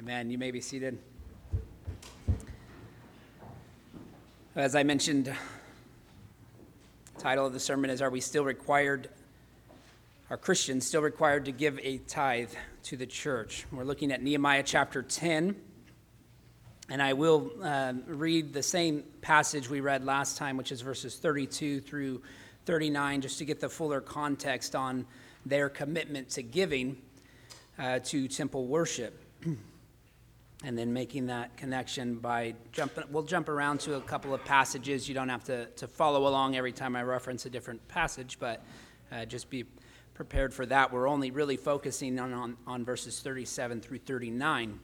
Amen. You may be seated. As I mentioned, title of the sermon is Are We Still Required, are Christians still required to give a tithe to the church? We're looking at Nehemiah chapter 10, and I will uh, read the same passage we read last time, which is verses 32 through 39, just to get the fuller context on their commitment to giving uh, to temple worship. and then making that connection by jumping, we'll jump around to a couple of passages. You don't have to, to follow along every time I reference a different passage, but uh, just be prepared for that. We're only really focusing on, on, on verses 37 through 39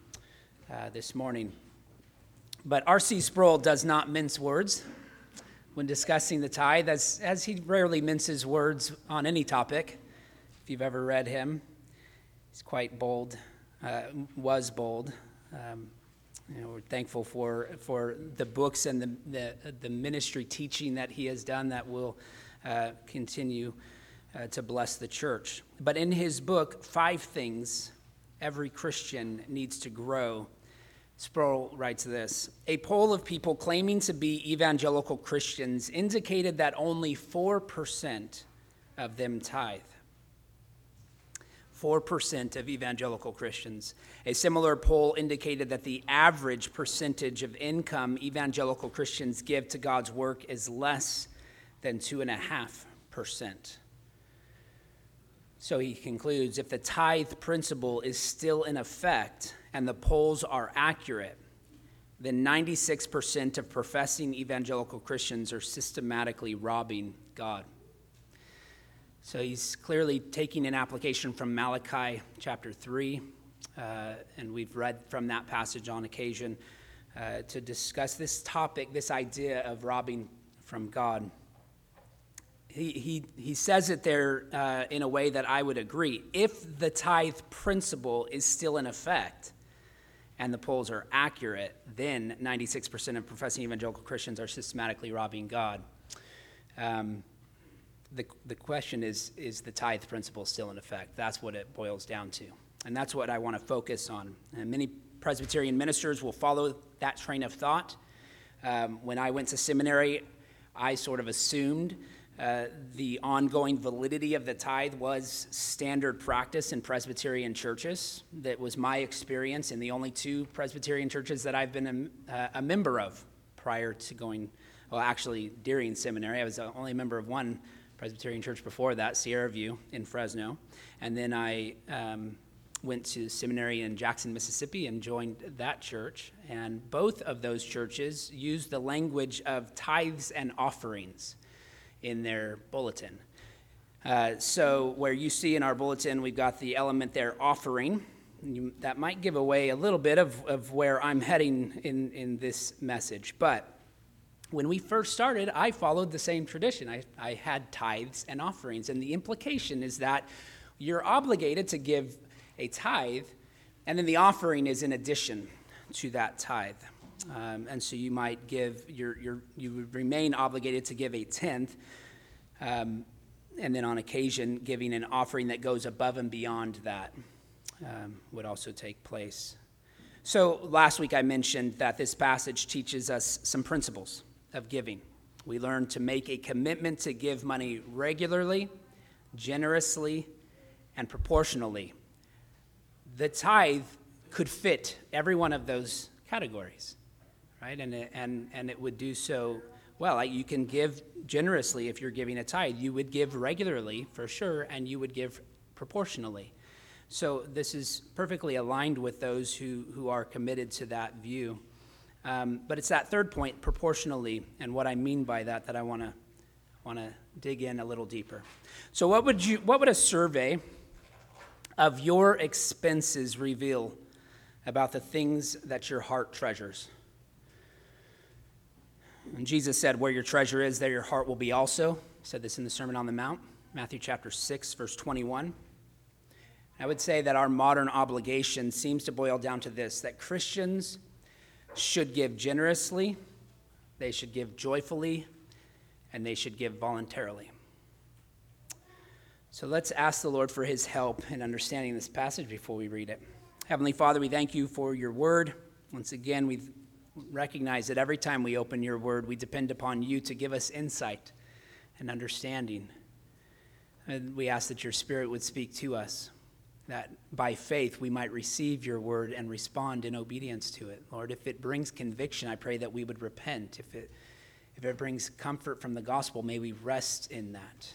uh, this morning. But R.C. Sproul does not mince words when discussing the tithe, as, as he rarely minces words on any topic. If you've ever read him, he's quite bold, uh, was bold. Um, you know, we're thankful for, for the books and the, the, the ministry teaching that he has done that will uh, continue uh, to bless the church. But in his book, Five Things Every Christian Needs to Grow, Sproul writes this A poll of people claiming to be evangelical Christians indicated that only 4% of them tithe. 4% of evangelical Christians. A similar poll indicated that the average percentage of income evangelical Christians give to God's work is less than 2.5%. So he concludes if the tithe principle is still in effect and the polls are accurate, then 96% of professing evangelical Christians are systematically robbing God. So he's clearly taking an application from Malachi chapter 3, uh, and we've read from that passage on occasion uh, to discuss this topic, this idea of robbing from God. He, he, he says it there uh, in a way that I would agree. If the tithe principle is still in effect and the polls are accurate, then 96% of professing evangelical Christians are systematically robbing God. Um, the, the question is is the tithe principle still in effect? That's what it boils down to. And that's what I want to focus on. And many Presbyterian ministers will follow that train of thought. Um, when I went to seminary, I sort of assumed uh, the ongoing validity of the tithe was standard practice in Presbyterian churches. That was my experience in the only two Presbyterian churches that I've been a, uh, a member of prior to going, well, actually during seminary. I was only a member of one Presbyterian church before that, Sierra View in Fresno. And then I um, went to seminary in Jackson, Mississippi, and joined that church. And both of those churches used the language of tithes and offerings in their bulletin. Uh, so, where you see in our bulletin, we've got the element there, offering. You, that might give away a little bit of, of where I'm heading in, in this message. But when we first started, I followed the same tradition. I, I had tithes and offerings. And the implication is that you're obligated to give a tithe, and then the offering is in addition to that tithe. Um, and so you might give, your, your, you would remain obligated to give a tenth, um, and then on occasion, giving an offering that goes above and beyond that um, would also take place. So last week I mentioned that this passage teaches us some principles of giving. We learn to make a commitment to give money regularly, generously, and proportionally. The tithe could fit every one of those categories, right? And and, and it would do so well. You can give generously if you're giving a tithe. You would give regularly, for sure, and you would give proportionally. So this is perfectly aligned with those who, who are committed to that view. Um, but it's that third point, proportionally, and what I mean by that that I want to want to dig in a little deeper. So, what would you, what would a survey of your expenses reveal about the things that your heart treasures? And Jesus said, "Where your treasure is, there your heart will be also." He said this in the Sermon on the Mount, Matthew chapter six, verse twenty-one. I would say that our modern obligation seems to boil down to this: that Christians should give generously, they should give joyfully, and they should give voluntarily. So let's ask the Lord for his help in understanding this passage before we read it. Heavenly Father, we thank you for your word. Once again, we recognize that every time we open your word, we depend upon you to give us insight and understanding. And we ask that your spirit would speak to us, that by faith we might receive your word and respond in obedience to it. Lord, if it brings conviction, I pray that we would repent. If it, if it brings comfort from the gospel, may we rest in that.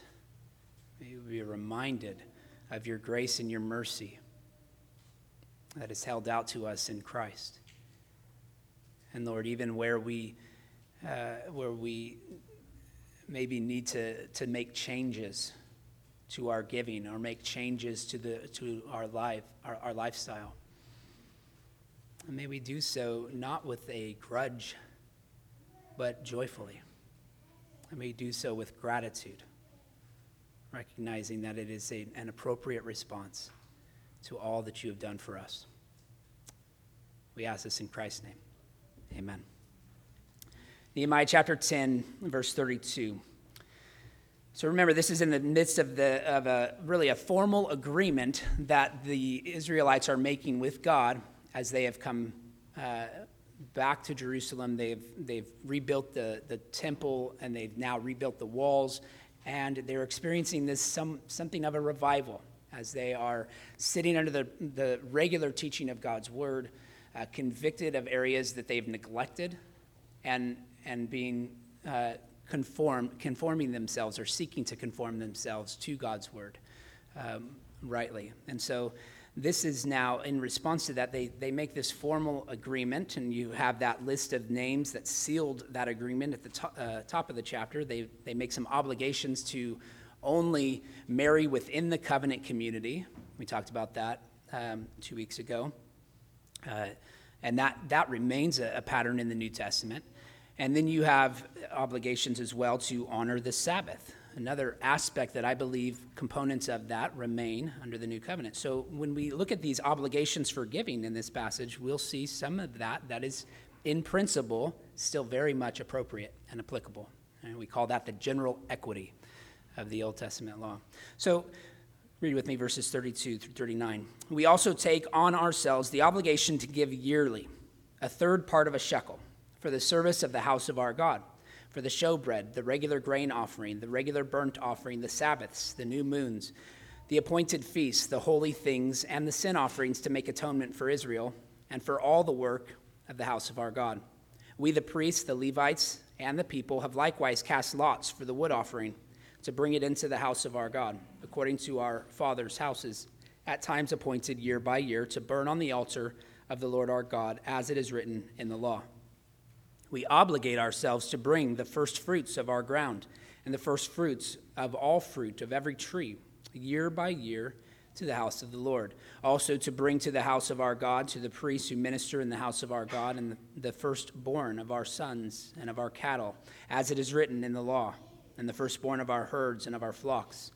May we be reminded of your grace and your mercy that is held out to us in Christ. And Lord, even where we, uh, where we maybe need to, to make changes to our giving or make changes to, the, to our, life, our, our lifestyle, and may we do so not with a grudge, but joyfully. And may we do so with gratitude, recognizing that it is a, an appropriate response to all that you have done for us. We ask this in Christ's name. Amen. Nehemiah chapter 10, verse 32. So remember, this is in the midst of, the, of a really a formal agreement that the Israelites are making with God as they have come uh, back to Jerusalem. They've, they've rebuilt the, the temple and they've now rebuilt the walls, and they're experiencing this some, something of a revival as they are sitting under the, the regular teaching of God's word, uh, convicted of areas that they've neglected, and, and being uh, conform, conforming themselves or seeking to conform themselves to God's word um, rightly. And so this is now, in response to that, they, they make this formal agreement, and you have that list of names that sealed that agreement at the to, uh, top of the chapter. They, they make some obligations to only marry within the covenant community. We talked about that um, two weeks ago. Uh, and that, that remains a, a pattern in the New Testament. And then you have obligations as well to honor the Sabbath. Another aspect that I believe components of that remain under the new covenant. So when we look at these obligations for giving in this passage, we'll see some of that that is, in principle, still very much appropriate and applicable. And we call that the general equity of the Old Testament law. So Read with me verses 32 through 39. We also take on ourselves the obligation to give yearly a third part of a shekel for the service of the house of our God, for the showbread, the regular grain offering, the regular burnt offering, the Sabbaths, the new moons, the appointed feasts, the holy things, and the sin offerings to make atonement for Israel, and for all the work of the house of our God. We, the priests, the Levites, and the people, have likewise cast lots for the wood offering to bring it into the house of our God, according to our fathers' houses, at times appointed year by year, to burn on the altar of the Lord our God, as it is written in the law. We obligate ourselves to bring the first fruits of our ground and the first fruits of all fruit of every tree, year by year, to the house of the Lord. Also, to bring to the house of our God, to the priests who minister in the house of our God, and the, firstborn of our sons and of our cattle, as it is written in the law and the firstborn of our herds and of our flocks,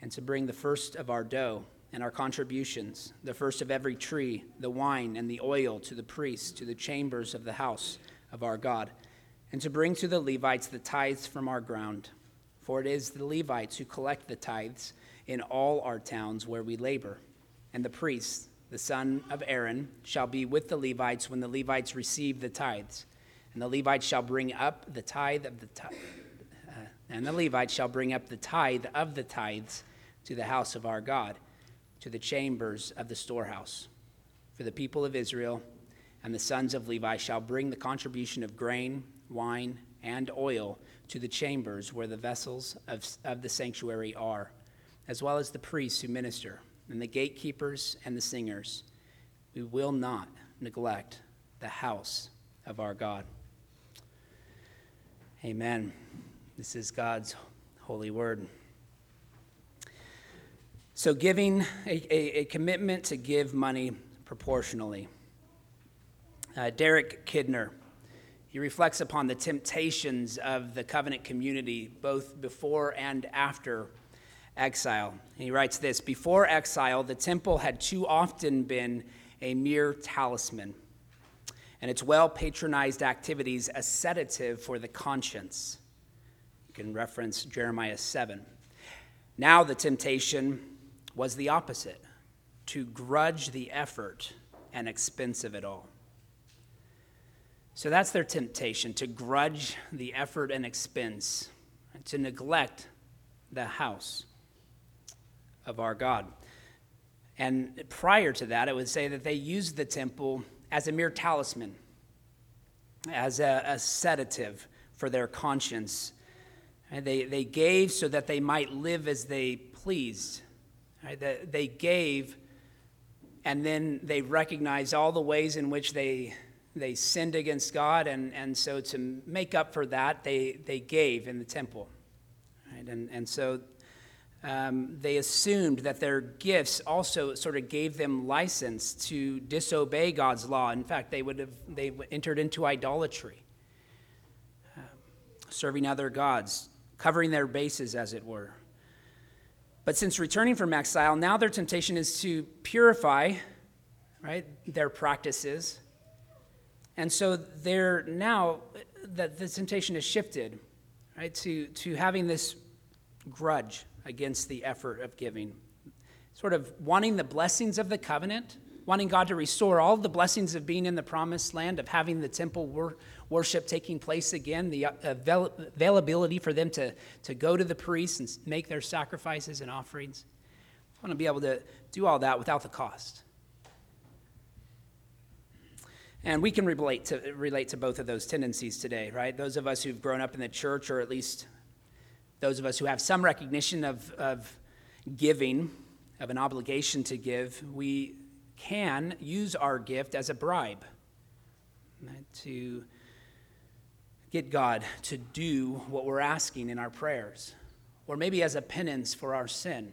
and to bring the first of our dough and our contributions, the first of every tree, the wine and the oil to the priests, to the chambers of the house of our God, and to bring to the Levites the tithes from our ground. For it is the Levites who collect the tithes in all our towns where we labor. And the priest, the son of Aaron, shall be with the Levites when the Levites receive the tithes. And the Levites shall bring up the tithe of the tithe uh, and the Levites shall bring up the tithe of the tithes to the house of our God, to the chambers of the storehouse. For the people of Israel and the sons of Levi shall bring the contribution of grain, wine, and oil to the chambers where the vessels of, of the sanctuary are, as well as the priests who minister, and the gatekeepers and the singers. We will not neglect the house of our God. Amen. This is God's holy word. So, giving a, a, a commitment to give money proportionally. Uh, Derek Kidner, he reflects upon the temptations of the covenant community both before and after exile. he writes this Before exile, the temple had too often been a mere talisman, and its well patronized activities a sedative for the conscience You can reference Jeremiah 7. Now the temptation was the opposite to grudge the effort and expense of it all. So that's their temptation to grudge the effort and expense, to neglect the house of our God. And prior to that, it would say that they used the temple as a mere talisman, as a, a sedative for their conscience. And they, they gave so that they might live as they pleased. Right? They gave, and then they recognized all the ways in which they, they sinned against God. And, and so to make up for that, they, they gave in the temple. Right? And, and so um, they assumed that their gifts also sort of gave them license to disobey God's law. In fact, they would have they entered into idolatry, uh, serving other gods, covering their bases, as it were. But since returning from exile, now their temptation is to purify, right, their practices. And so they're now that the temptation has shifted, right, to, to having this grudge against the effort of giving. Sort of wanting the blessings of the covenant, wanting God to restore all the blessings of being in the promised land, of having the temple wor- worship taking place again, the uh, avail- availability for them to, to go to the priests and make their sacrifices and offerings. I want to be able to do all that without the cost. And we can relate to, relate to both of those tendencies today, right? Those of us who've grown up in the church, or at least those of us who have some recognition of, of giving, of an obligation to give, we can use our gift as a bribe right, to get God to do what we're asking in our prayers, or maybe as a penance for our sin.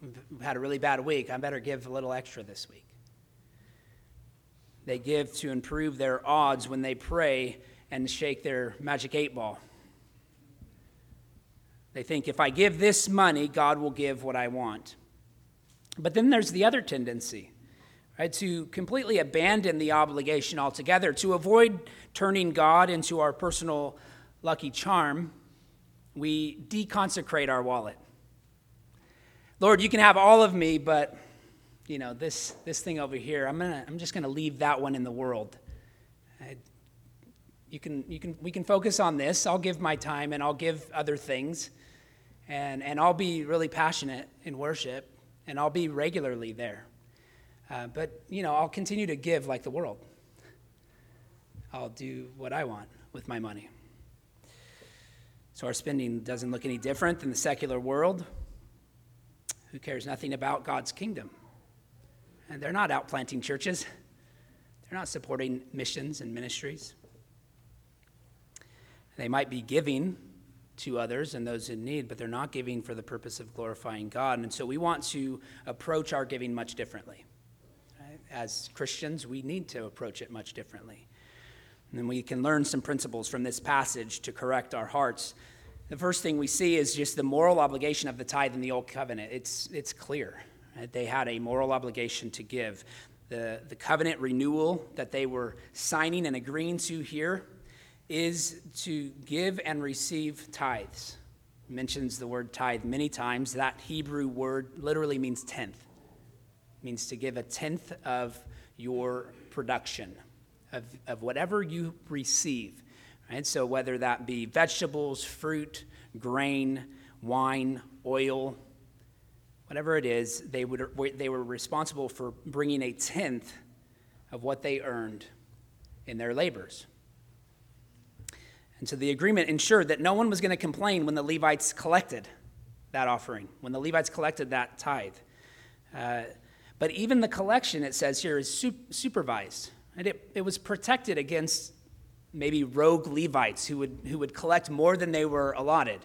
We've had a really bad week. I better give a little extra this week. They give to improve their odds when they pray and shake their magic eight ball. They think if I give this money, God will give what I want. But then there's the other tendency, right, to completely abandon the obligation altogether, to avoid turning God into our personal lucky charm. We deconsecrate our wallet. Lord, you can have all of me, but you know this this thing over here, I'm gonna I'm just gonna leave that one in the world. I, you can you can we can focus on this. I'll give my time and I'll give other things and, and I'll be really passionate in worship, and I'll be regularly there. Uh, but, you know, I'll continue to give like the world. I'll do what I want with my money. So our spending doesn't look any different than the secular world who cares nothing about God's kingdom. And they're not out planting churches, they're not supporting missions and ministries. They might be giving to others and those in need, but they're not giving for the purpose of glorifying God. And so we want to approach our giving much differently. As Christians, we need to approach it much differently. And then we can learn some principles from this passage to correct our hearts. The first thing we see is just the moral obligation of the tithe in the Old Covenant. It's, it's clear. Right? They had a moral obligation to give. The, the covenant renewal that they were signing and agreeing to here is to give and receive tithes. mentions the word tithe many times. That Hebrew word literally means tenth. It means to give a tenth of your production, of, of whatever you receive. Right? So whether that be vegetables, fruit, grain, wine, oil, whatever it is, they, would, they were responsible for bringing a tenth of what they earned in their labors. And so the agreement ensured that no one was going to complain when the Levites collected that offering, when the Levites collected that tithe. Uh, but even the collection, it says here, is supervised. And it, it was protected against maybe rogue Levites who would, who would collect more than they were allotted,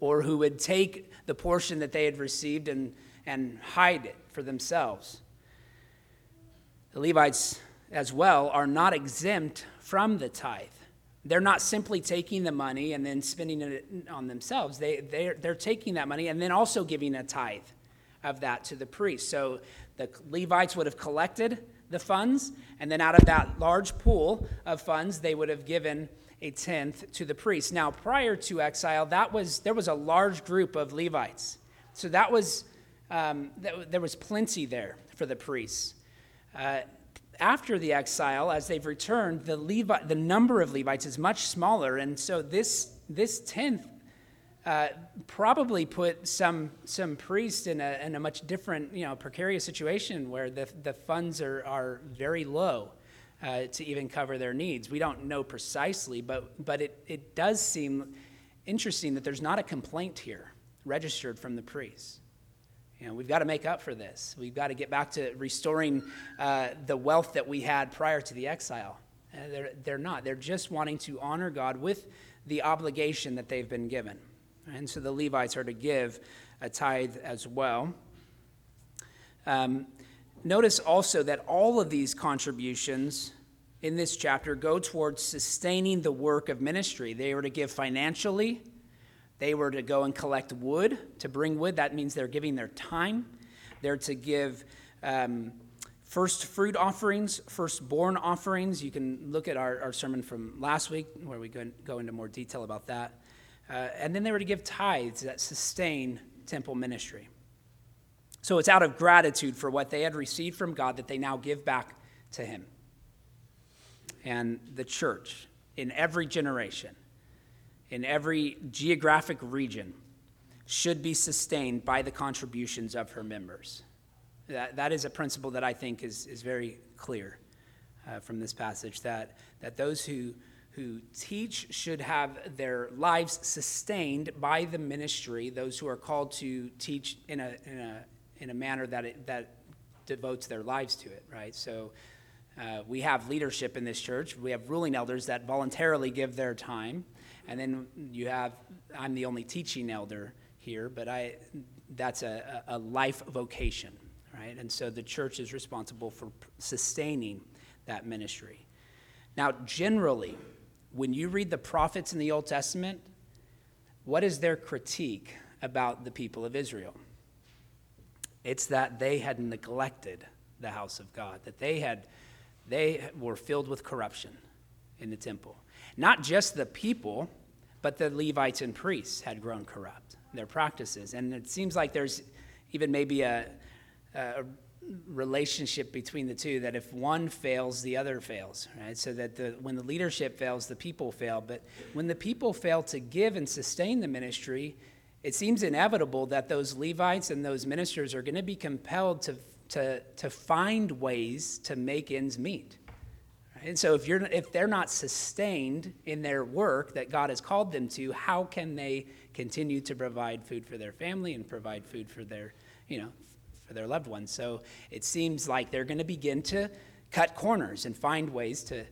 or who would take the portion that they had received and, and hide it for themselves. The Levites, as well, are not exempt from the tithe. They're not simply taking the money and then spending it on themselves. They, they're, they're taking that money and then also giving a tithe of that to the priest. So the Levites would have collected the funds, and then out of that large pool of funds, they would have given a tenth to the priest. Now, prior to exile, that was, there was a large group of Levites. So that was, um, there was plenty there for the priests. Uh, after the exile, as they've returned, the, Levi- the number of Levites is much smaller, and so this, this tenth uh, probably put some, some priests in a, in a much different, you know, precarious situation where the, the funds are, are very low uh, to even cover their needs. We don't know precisely, but, but it, it does seem interesting that there's not a complaint here registered from the priests. You know, we've got to make up for this. We've got to get back to restoring uh, the wealth that we had prior to the exile. Uh, they're, they're not. They're just wanting to honor God with the obligation that they've been given. And so the Levites are to give a tithe as well. Um, notice also that all of these contributions in this chapter go towards sustaining the work of ministry. They were to give financially, they were to go and collect wood, to bring wood. That means they're giving their time. They're to give um, first fruit offerings, firstborn offerings. You can look at our, our sermon from last week where we go, go into more detail about that. Uh, and then they were to give tithes that sustain temple ministry. So it's out of gratitude for what they had received from God that they now give back to Him. And the church, in every generation, in every geographic region should be sustained by the contributions of her members. That, that is a principle that I think is, is very clear uh, from this passage that, that those who, who teach should have their lives sustained by the ministry, those who are called to teach in a, in a, in a manner that, it, that devotes their lives to it, right? So uh, we have leadership in this church, we have ruling elders that voluntarily give their time. And then you have, I'm the only teaching elder here, but I, that's a, a life vocation, right? And so the church is responsible for sustaining that ministry. Now, generally, when you read the prophets in the Old Testament, what is their critique about the people of Israel? It's that they had neglected the house of God, that they had they were filled with corruption in the temple. Not just the people, but the Levites and priests had grown corrupt, their practices. And it seems like there's even maybe a, a relationship between the two that if one fails, the other fails, right? So that the, when the leadership fails, the people fail. But when the people fail to give and sustain the ministry, it seems inevitable that those Levites and those ministers are going to be compelled to, to, to find ways to make ends meet. And so if, you're, if they're not sustained in their work that God has called them to, how can they continue to provide food for their family and provide food for their, you know, for their loved ones? So it seems like they're going to begin to cut corners and find ways to,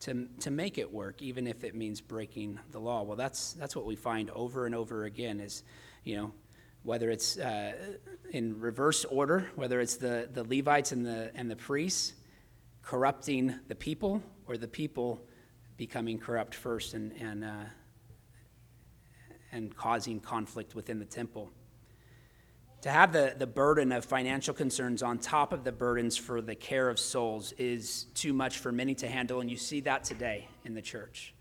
to, to make it work, even if it means breaking the law. Well, that's, that's what we find over and over again is, you know, whether it's uh, in reverse order, whether it's the, the Levites and the, and the priests, corrupting the people or the people becoming corrupt first and, and, uh, and causing conflict within the temple. To have the, the burden of financial concerns on top of the burdens for the care of souls is too much for many to handle, and you see that today in the church.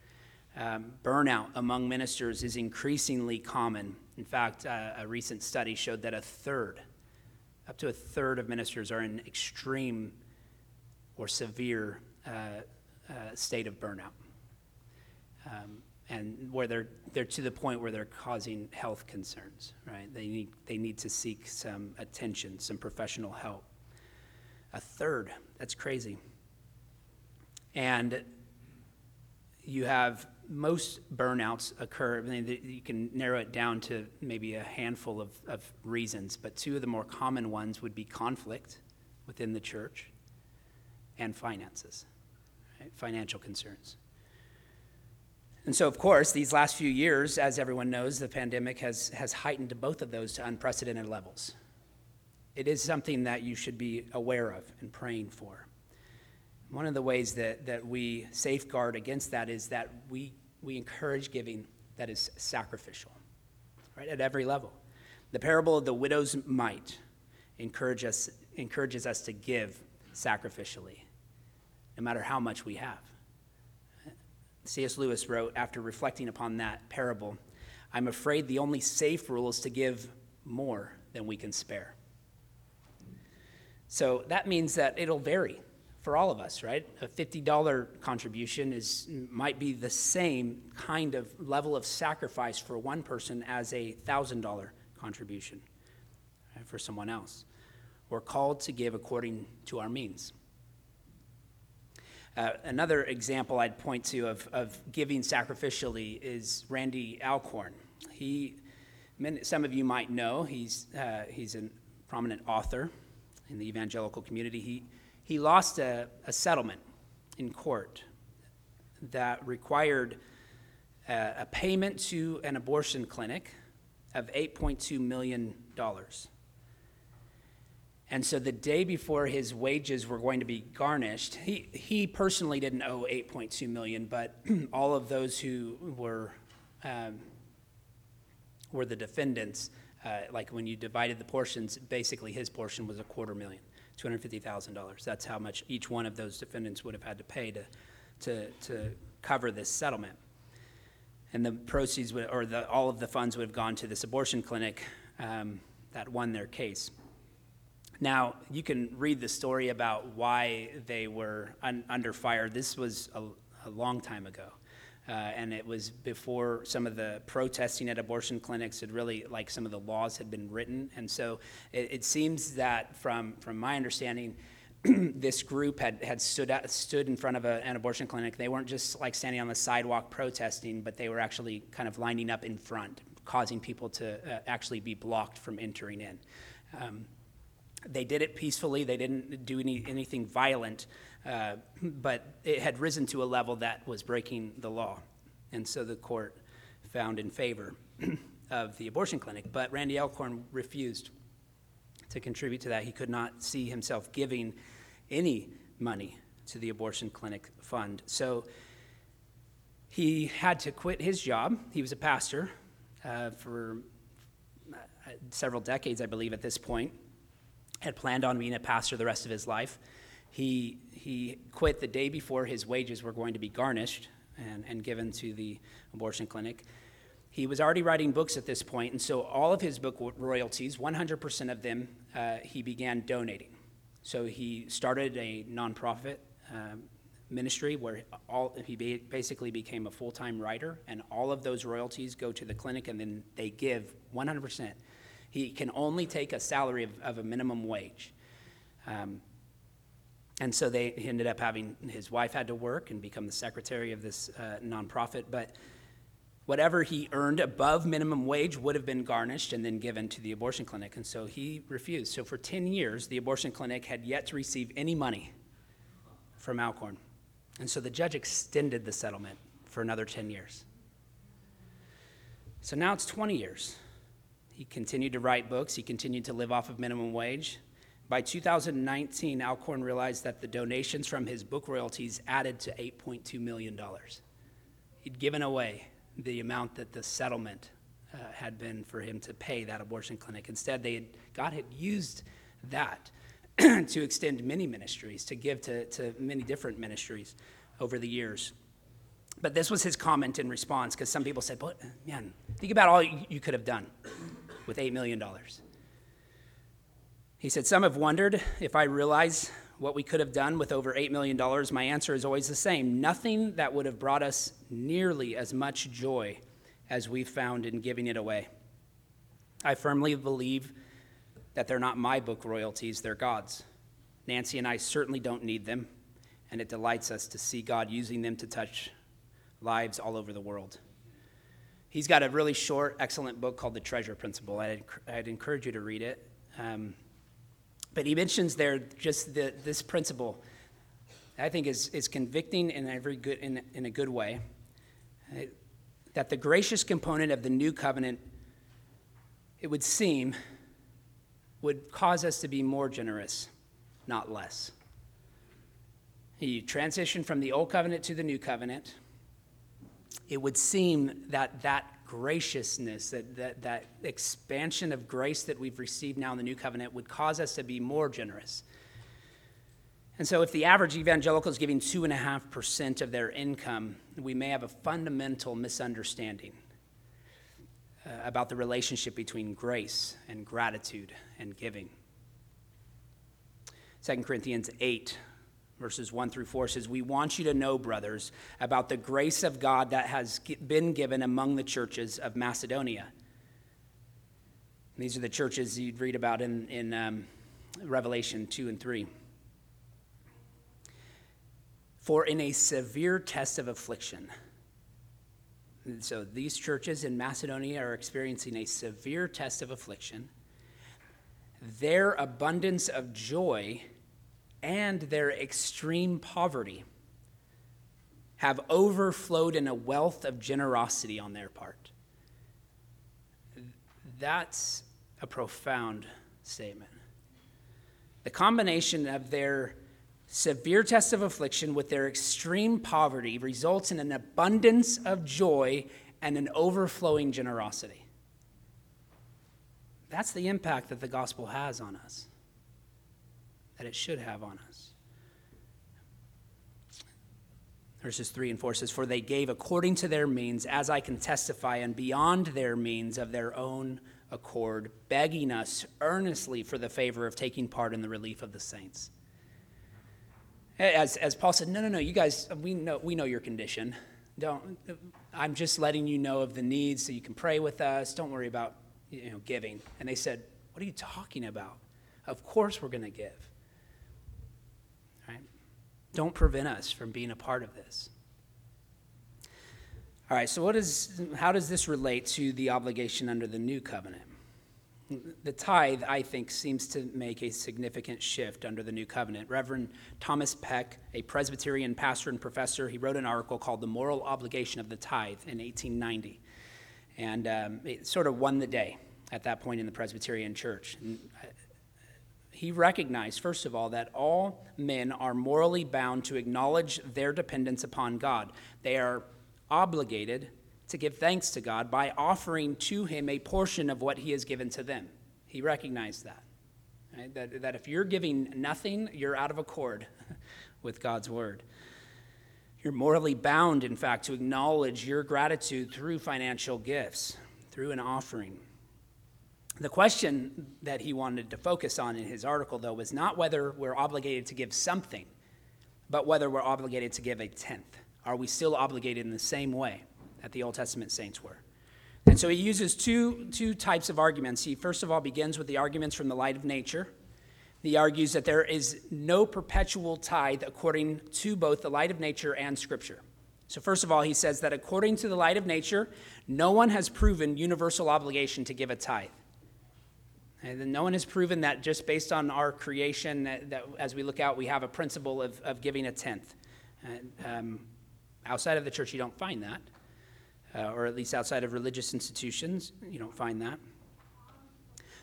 Um, burnout among ministers is increasingly common. In fact, uh, a recent study showed that a third, up to a third of ministers are in extreme or severe uh, uh, state of burnout. Um, and where they're, they're to the point where they're causing health concerns, right? They need, they need to seek some attention, some professional help. A third, that's crazy. And you have most burnouts occur, I mean, you can narrow it down to maybe a handful of, of reasons, but two of the more common ones would be conflict within the church and finances, right? financial concerns. And so, of course, these last few years, as everyone knows, the pandemic has, has heightened both of those to unprecedented levels. It is something that you should be aware of and praying for. One of the ways that, that we safeguard against that is that we, we encourage giving that is sacrificial, right, at every level. The parable of the widow's mite encourage us, encourages us to give sacrificially no matter how much we have. C.S. Lewis wrote after reflecting upon that parable I'm afraid the only safe rule is to give more than we can spare. So that means that it'll vary for all of us, right? A $50 contribution is might be the same kind of level of sacrifice for one person as a $1,000 contribution right, for someone else. We're called to give according to our means. Uh, another example I'd point to of, of giving sacrificially is Randy Alcorn. He, some of you might know, he's, uh, he's a prominent author in the evangelical community. He, he lost a, a settlement in court that required a, a payment to an abortion clinic of $8.2 million. And so the day before his wages were going to be garnished, he, he personally didn't owe 8.2 million, but all of those who were um, were the defendants. Uh, like when you divided the portions, basically his portion was a quarter million, $250,000. That's how much each one of those defendants would have had to pay to, to, to cover this settlement. And the proceeds, would, or the, all of the funds would have gone to this abortion clinic um, that won their case. Now, you can read the story about why they were un- under fire. This was a, a long time ago. Uh, and it was before some of the protesting at abortion clinics had really, like some of the laws had been written. And so it, it seems that, from, from my understanding, this group had, had stood, stood in front of a, an abortion clinic. They weren't just like standing on the sidewalk protesting, but they were actually kind of lining up in front, causing people to uh, actually be blocked from entering in. Um, they did it peacefully. They didn't do any, anything violent, uh, but it had risen to a level that was breaking the law. And so the court found in favor of the abortion clinic. But Randy Alcorn refused to contribute to that. He could not see himself giving any money to the abortion clinic fund. So he had to quit his job. He was a pastor uh, for uh, several decades, I believe, at this point had planned on being a pastor the rest of his life. He, he quit the day before his wages were going to be garnished and, and given to the abortion clinic. He was already writing books at this point, and so all of his book royalties, 100% of them, uh, he began donating. So he started a nonprofit um, ministry where all, he basically became a full time writer, and all of those royalties go to the clinic, and then they give 100% he can only take a salary of, of a minimum wage. Um, and so they ended up having his wife had to work and become the secretary of this uh, nonprofit. But whatever he earned above minimum wage would have been garnished and then given to the abortion clinic. And so he refused. So for 10 years, the abortion clinic had yet to receive any money from Alcorn. And so the judge extended the settlement for another 10 years. So now it's 20 years. He continued to write books, he continued to live off of minimum wage. By 2019, Alcorn realized that the donations from his book royalties added to $8.2 million. He'd given away the amount that the settlement uh, had been for him to pay that abortion clinic. Instead, they had, God had used that to extend many ministries, to give to, to many different ministries over the years. But this was his comment in response, because some people said, but man, think about all you, you could have done with $8 million. He said, Some have wondered if I realize what we could have done with over $8 million. My answer is always the same nothing that would have brought us nearly as much joy as we found in giving it away. I firmly believe that they're not my book royalties, they're God's. Nancy and I certainly don't need them, and it delights us to see God using them to touch lives all over the world. He's got a really short, excellent book called The Treasure Principle. I'd, I'd encourage you to read it. Um, but he mentions there just the, this principle I think is, is convicting in, every good, in, in a good way. Uh, that the gracious component of the new covenant, it would seem, would cause us to be more generous, not less. He transitioned from the old covenant to the new covenant it would seem that that graciousness, that, that, that expansion of grace that we've received now in the new covenant would cause us to be more generous. And so, if the average evangelical is giving 2.5% of their income, we may have a fundamental misunderstanding uh, about the relationship between grace and gratitude and giving. 2 Corinthians 8, verses 1 through 4 says, We want you to know, brothers, about the grace of God that has been given among the churches of Macedonia. These are the churches you'd read about in, in um, Revelation 2 and 3. For in a severe test of affliction, so these churches in Macedonia are experiencing a severe test of affliction. Their abundance of joy and their extreme poverty have overflowed in a wealth of generosity on their part. That's a profound statement. The combination of their severe test of affliction with their extreme poverty results in an abundance of joy and an overflowing generosity. That's the impact that the gospel has on us that it should have on us. Verses 3 and 4 says, For they gave according to their means, as I can testify, and beyond their means of their own accord, begging us earnestly for the favor of taking part in the relief of the saints. As, as Paul said, No, no, no, you guys, we know, we know your condition. Don't, I'm just letting you know of the needs so you can pray with us. Don't worry about you know, giving. And they said, What are you talking about? Of course we're going to give. Don't prevent us from being a part of this. All right, so what is, how does this relate to the obligation under the new covenant? The tithe, I think, seems to make a significant shift under the new covenant. Reverend Thomas Peck, a Presbyterian pastor and professor, he wrote an article called The Moral Obligation of the Tithe in 1890. And um, it sort of won the day at that point in the Presbyterian church. And he recognized, first of all, that all men are morally bound to acknowledge their dependence upon God. They are obligated to give thanks to God by offering to him a portion of what he has given to them. He recognized that. Right? That, that if you're giving nothing, you're out of accord with God's word. You're morally bound, in fact, to acknowledge your gratitude through financial gifts, through an offering. The question that he wanted to focus on in his article, though, was not whether we're obligated to give something, but whether we're obligated to give a tenth. Are we still obligated in the same way that the Old Testament saints were? And so he uses two, two types of arguments. He first of all begins with the arguments from the light of nature. He argues that there is no perpetual tithe according to both the light of nature and Scripture. So, first of all, he says that according to the light of nature, no one has proven universal obligation to give a tithe. And no one has proven that just based on our creation, that, that as we look out, we have a principle of, of giving a tenth. And, um, outside of the church, you don't find that, uh, or at least outside of religious institutions, you don't find that.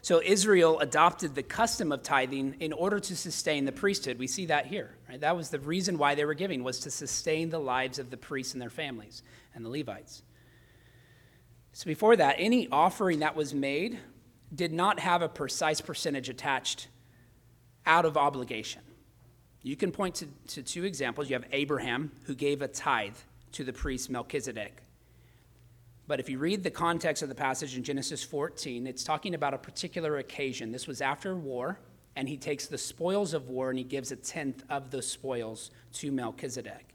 So Israel adopted the custom of tithing in order to sustain the priesthood. We see that here. Right? That was the reason why they were giving was to sustain the lives of the priests and their families and the Levites. So before that, any offering that was made did not have a precise percentage attached out of obligation. You can point to, to two examples. You have Abraham, who gave a tithe to the priest Melchizedek. But if you read the context of the passage in Genesis 14, it's talking about a particular occasion. This was after war, and he takes the spoils of war and he gives a tenth of the spoils to Melchizedek.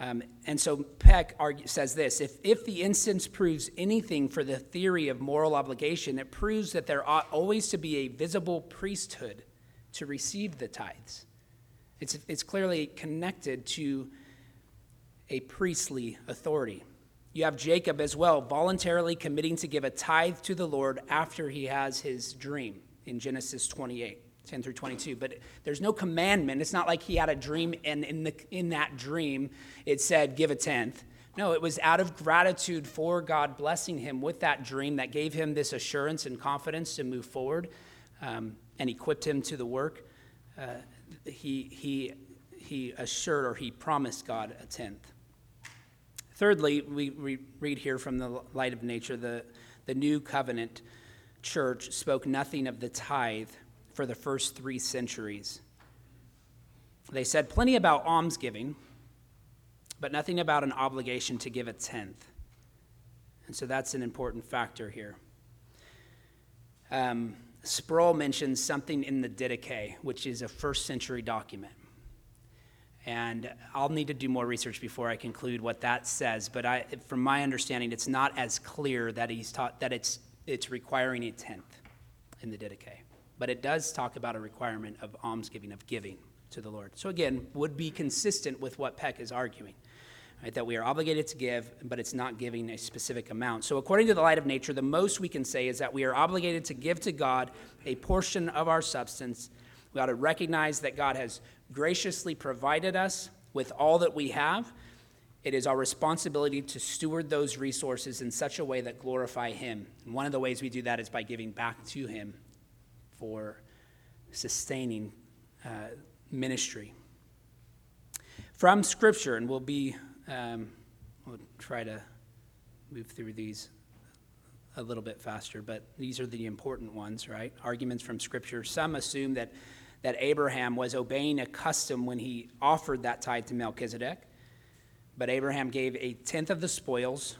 Um, and so Peck argues, says this if, if the instance proves anything for the theory of moral obligation, it proves that there ought always to be a visible priesthood to receive the tithes. It's, it's clearly connected to a priestly authority. You have Jacob as well, voluntarily committing to give a tithe to the Lord after he has his dream in Genesis 28. 10 through 22. But there's no commandment. It's not like he had a dream, and in, the, in that dream it said, give a tenth. No, it was out of gratitude for God blessing him with that dream that gave him this assurance and confidence to move forward um, and equipped him to the work. Uh, he, he, he assured or he promised God a tenth. Thirdly, we, we read here from the light of nature the, the new covenant church spoke nothing of the tithe for the first three centuries. They said plenty about almsgiving, but nothing about an obligation to give a tenth. And so that's an important factor here. Um, Sproul mentions something in the Didache, which is a first century document. And I'll need to do more research before I conclude what that says. But I, from my understanding, it's not as clear that he's taught that it's, it's requiring a tenth in the Didache. But it does talk about a requirement of almsgiving, of giving to the Lord. So again, would be consistent with what Peck is arguing. Right, that we are obligated to give, but it's not giving a specific amount. So, according to the light of nature, the most we can say is that we are obligated to give to God a portion of our substance. We ought to recognize that God has graciously provided us with all that we have. It is our responsibility to steward those resources in such a way that glorify Him. And one of the ways we do that is by giving back to Him for sustaining uh, ministry. From Scripture, and we'll be um, we'll try to move through these a little bit faster, but these are the important ones, right? Arguments from Scripture. Some assume that, that Abraham was obeying a custom when he offered that tithe to Melchizedek, but Abraham gave a tenth of the spoils.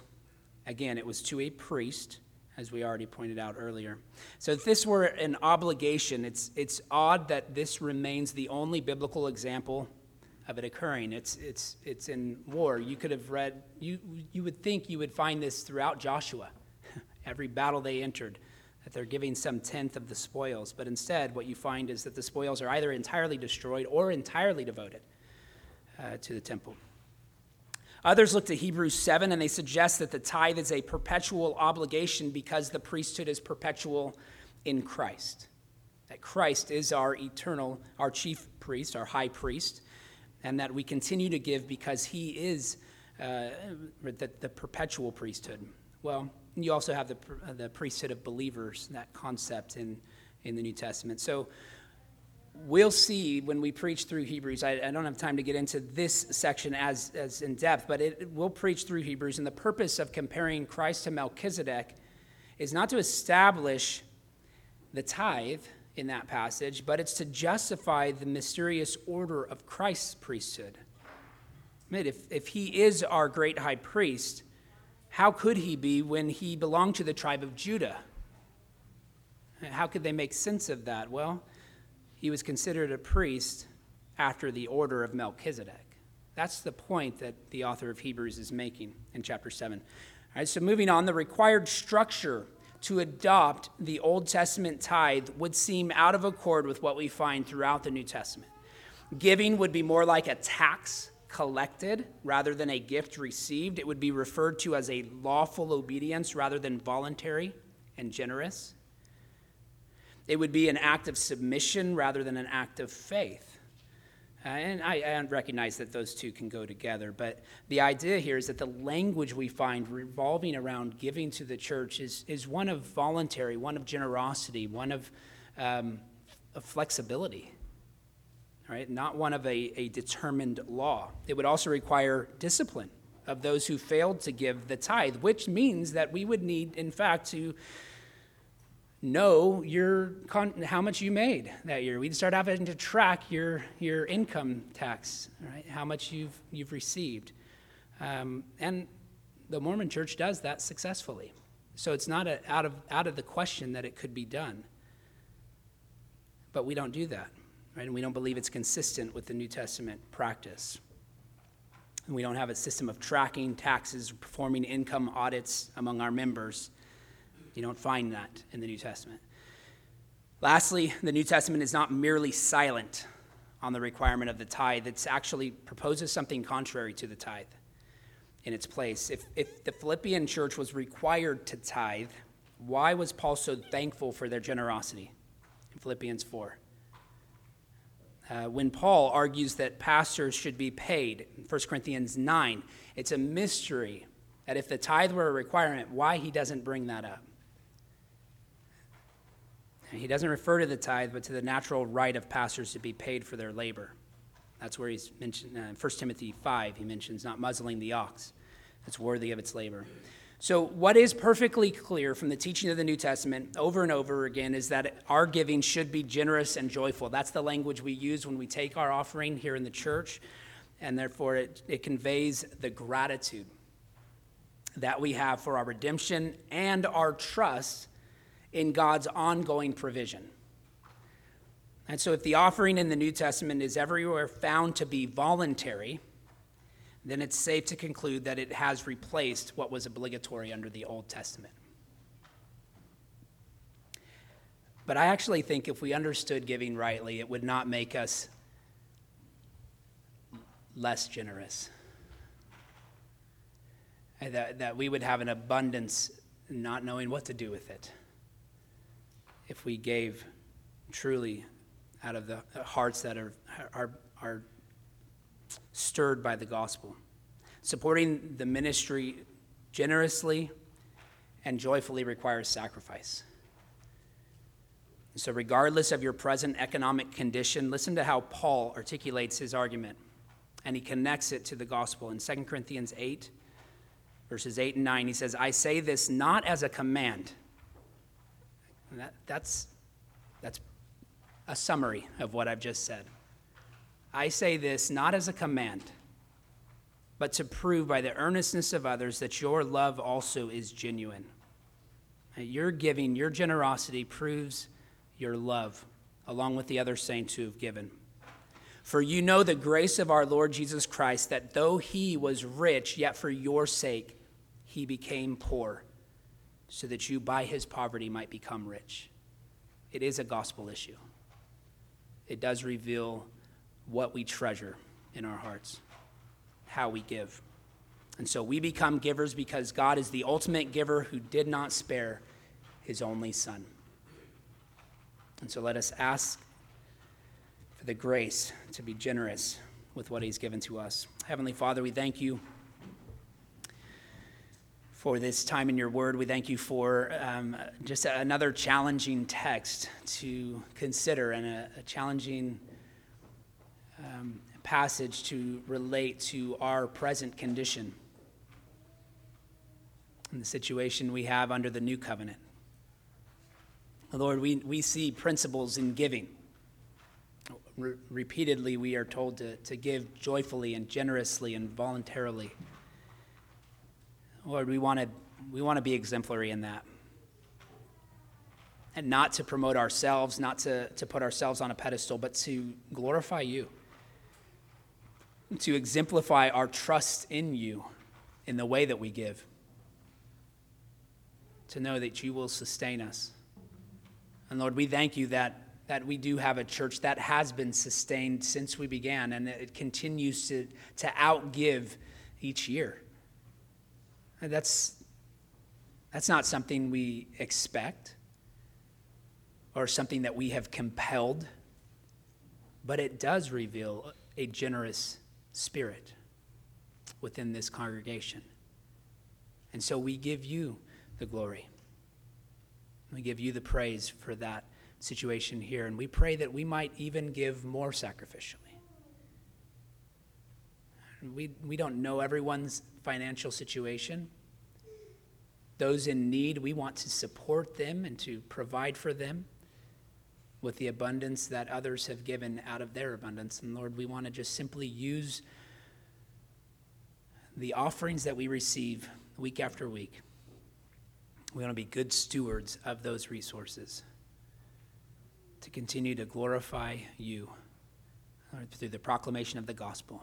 Again, it was to a priest, as we already pointed out earlier. So, if this were an obligation, it's, it's odd that this remains the only biblical example of it occurring. It's, it's, it's in war. You could have read, you, you would think you would find this throughout Joshua, every battle they entered, that they're giving some tenth of the spoils. But instead, what you find is that the spoils are either entirely destroyed or entirely devoted uh, to the temple. Others look to Hebrews 7 and they suggest that the tithe is a perpetual obligation because the priesthood is perpetual in Christ. That Christ is our eternal, our chief priest, our high priest, and that we continue to give because he is uh, the, the, perpetual priesthood. Well, you also have the, the priesthood of believers, that concept in, in the New Testament. So we'll see when we preach through Hebrews. I, I don't have time to get into this section as, as in depth, but it, we'll preach through Hebrews. And the purpose of comparing Christ to Melchizedek is not to establish the tithe in that passage, but it's to justify the mysterious order of Christ's priesthood. I mean, if, if he is our great high priest, how could he be when he belonged to the tribe of Judah? How could they make sense of that? Well, he was considered a priest after the order of Melchizedek. That's the point that the author of Hebrews is making in chapter 7. All right, so moving on, the required structure to adopt the Old Testament tithe would seem out of accord with what we find throughout the New Testament. Giving would be more like a tax collected rather than a gift received. It would be referred to as a lawful obedience rather than voluntary and generous. It would be an act of submission rather than an act of faith. Uh, and I, I, recognize that those two can go together, but the idea here is that the language we find revolving around giving to the church is, is one of voluntary, one of generosity, one of, um, of flexibility, right? Not one of a, a determined law. It would also require discipline of those who failed to give the tithe, which means that we would need, in fact, to know your con- how much you made that year. We'd start having to track your, your income tax, right? How much you've, you've received. Um, and the Mormon church does that successfully. So it's not a, out, of, out of the question that it could be done. But we don't do that, right? And we don't believe it's consistent with the New Testament practice. And we don't have a system of tracking taxes, performing income audits among our members you don't find that in the New Testament. Lastly, the New Testament is not merely silent on the requirement of the tithe, it actually proposes something contrary to the tithe in its place. If, if the Philippian church was required to tithe, why was Paul so thankful for their generosity in Philippians 4? Uh, when Paul argues that pastors should be paid in 1 Corinthians 9, it's a mystery that if the tithe were a requirement, why he doesn't bring that up. He doesn't refer to the tithe, but to the natural right of pastors to be paid for their labor. That's where he's mentioned, uh, 1 Timothy 5, he mentions not muzzling the ox. That's worthy of its labor. So, what is perfectly clear from the teaching of the New Testament over and over again is that our giving should be generous and joyful. That's the language we use when we take our offering here in the church, and therefore it, it conveys the gratitude that we have for our redemption and our trust in God's ongoing provision. And so, if the offering in the New Testament is everywhere found to be voluntary, then it's safe to conclude that it has replaced what was obligatory under the Old Testament. But I actually think if we understood giving rightly, it would not make us less generous. That, that we would have an abundance not knowing what to do with it if we gave truly out of the hearts that are, are, are stirred by the gospel. Supporting the ministry generously and joyfully requires sacrifice. So, regardless of your present economic condition, listen to how Paul articulates his argument, and he connects it to the gospel. In 2 Corinthians 8, verses 8 and 9, he says, I say this not as a command. That, that's, that's a summary of what I've just said. I say this not as a command, but to prove by the earnestness of others that your love also is genuine. Uh, your giving, your generosity proves your love, along with the other saints who have given. For you know the grace of our Lord Jesus Christ, that though he was rich, yet for your sake he became poor, so that you by his poverty might become rich. It is a gospel issue. It does reveal what we treasure in our hearts, how we give. And so we become givers because God is the ultimate giver who did not spare his only son. And so let us ask for the grace to be generous with what He's given to us. Heavenly Father, we thank you for this time in your word. We thank you for um, just another challenging text to consider and a, a challenging um, passage to relate to our present condition and the situation we have under the new covenant. Lord, we, we see principles in giving. Re- repeatedly, we are told to, to give joyfully and generously and voluntarily. Lord, we want to we want to be exemplary in that. And not to promote ourselves, not to, to put ourselves on a pedestal, but to glorify you. To exemplify our trust in you in the way that we give. To know that you will sustain us and Lord, we thank you that, that we do have a church that has been sustained since we began and it continues to, to outgive each year. And that's, that's not something we expect or something that we have compelled, but it does reveal a generous spirit within this congregation. And so we give you the glory. We give you the praise for that situation here, and we pray that we might even give more sacrificially. We, we don't know everyone's financial situation. Those in need, we want to support them and to provide for them with the abundance that others have given out of their abundance. And Lord, we want to just simply use the offerings that we receive week after week we want to be good stewards of those resources to continue to glorify you through the proclamation of the gospel,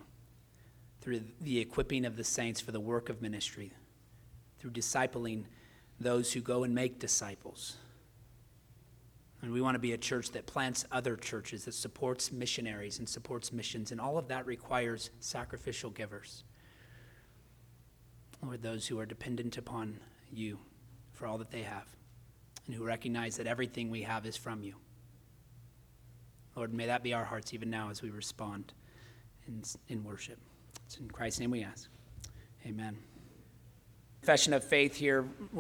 through the equipping of the saints for the work of ministry, through discipling those who go and make disciples. And we want to be a church that plants other churches, that supports missionaries and supports missions, and all of that requires sacrificial givers. Lord, those who are dependent upon you for all that they have and who recognize that everything we have is from you. Lord, may that be our hearts even now as we respond in, in worship. It's in Christ's name we ask. Amen. Confession of faith here.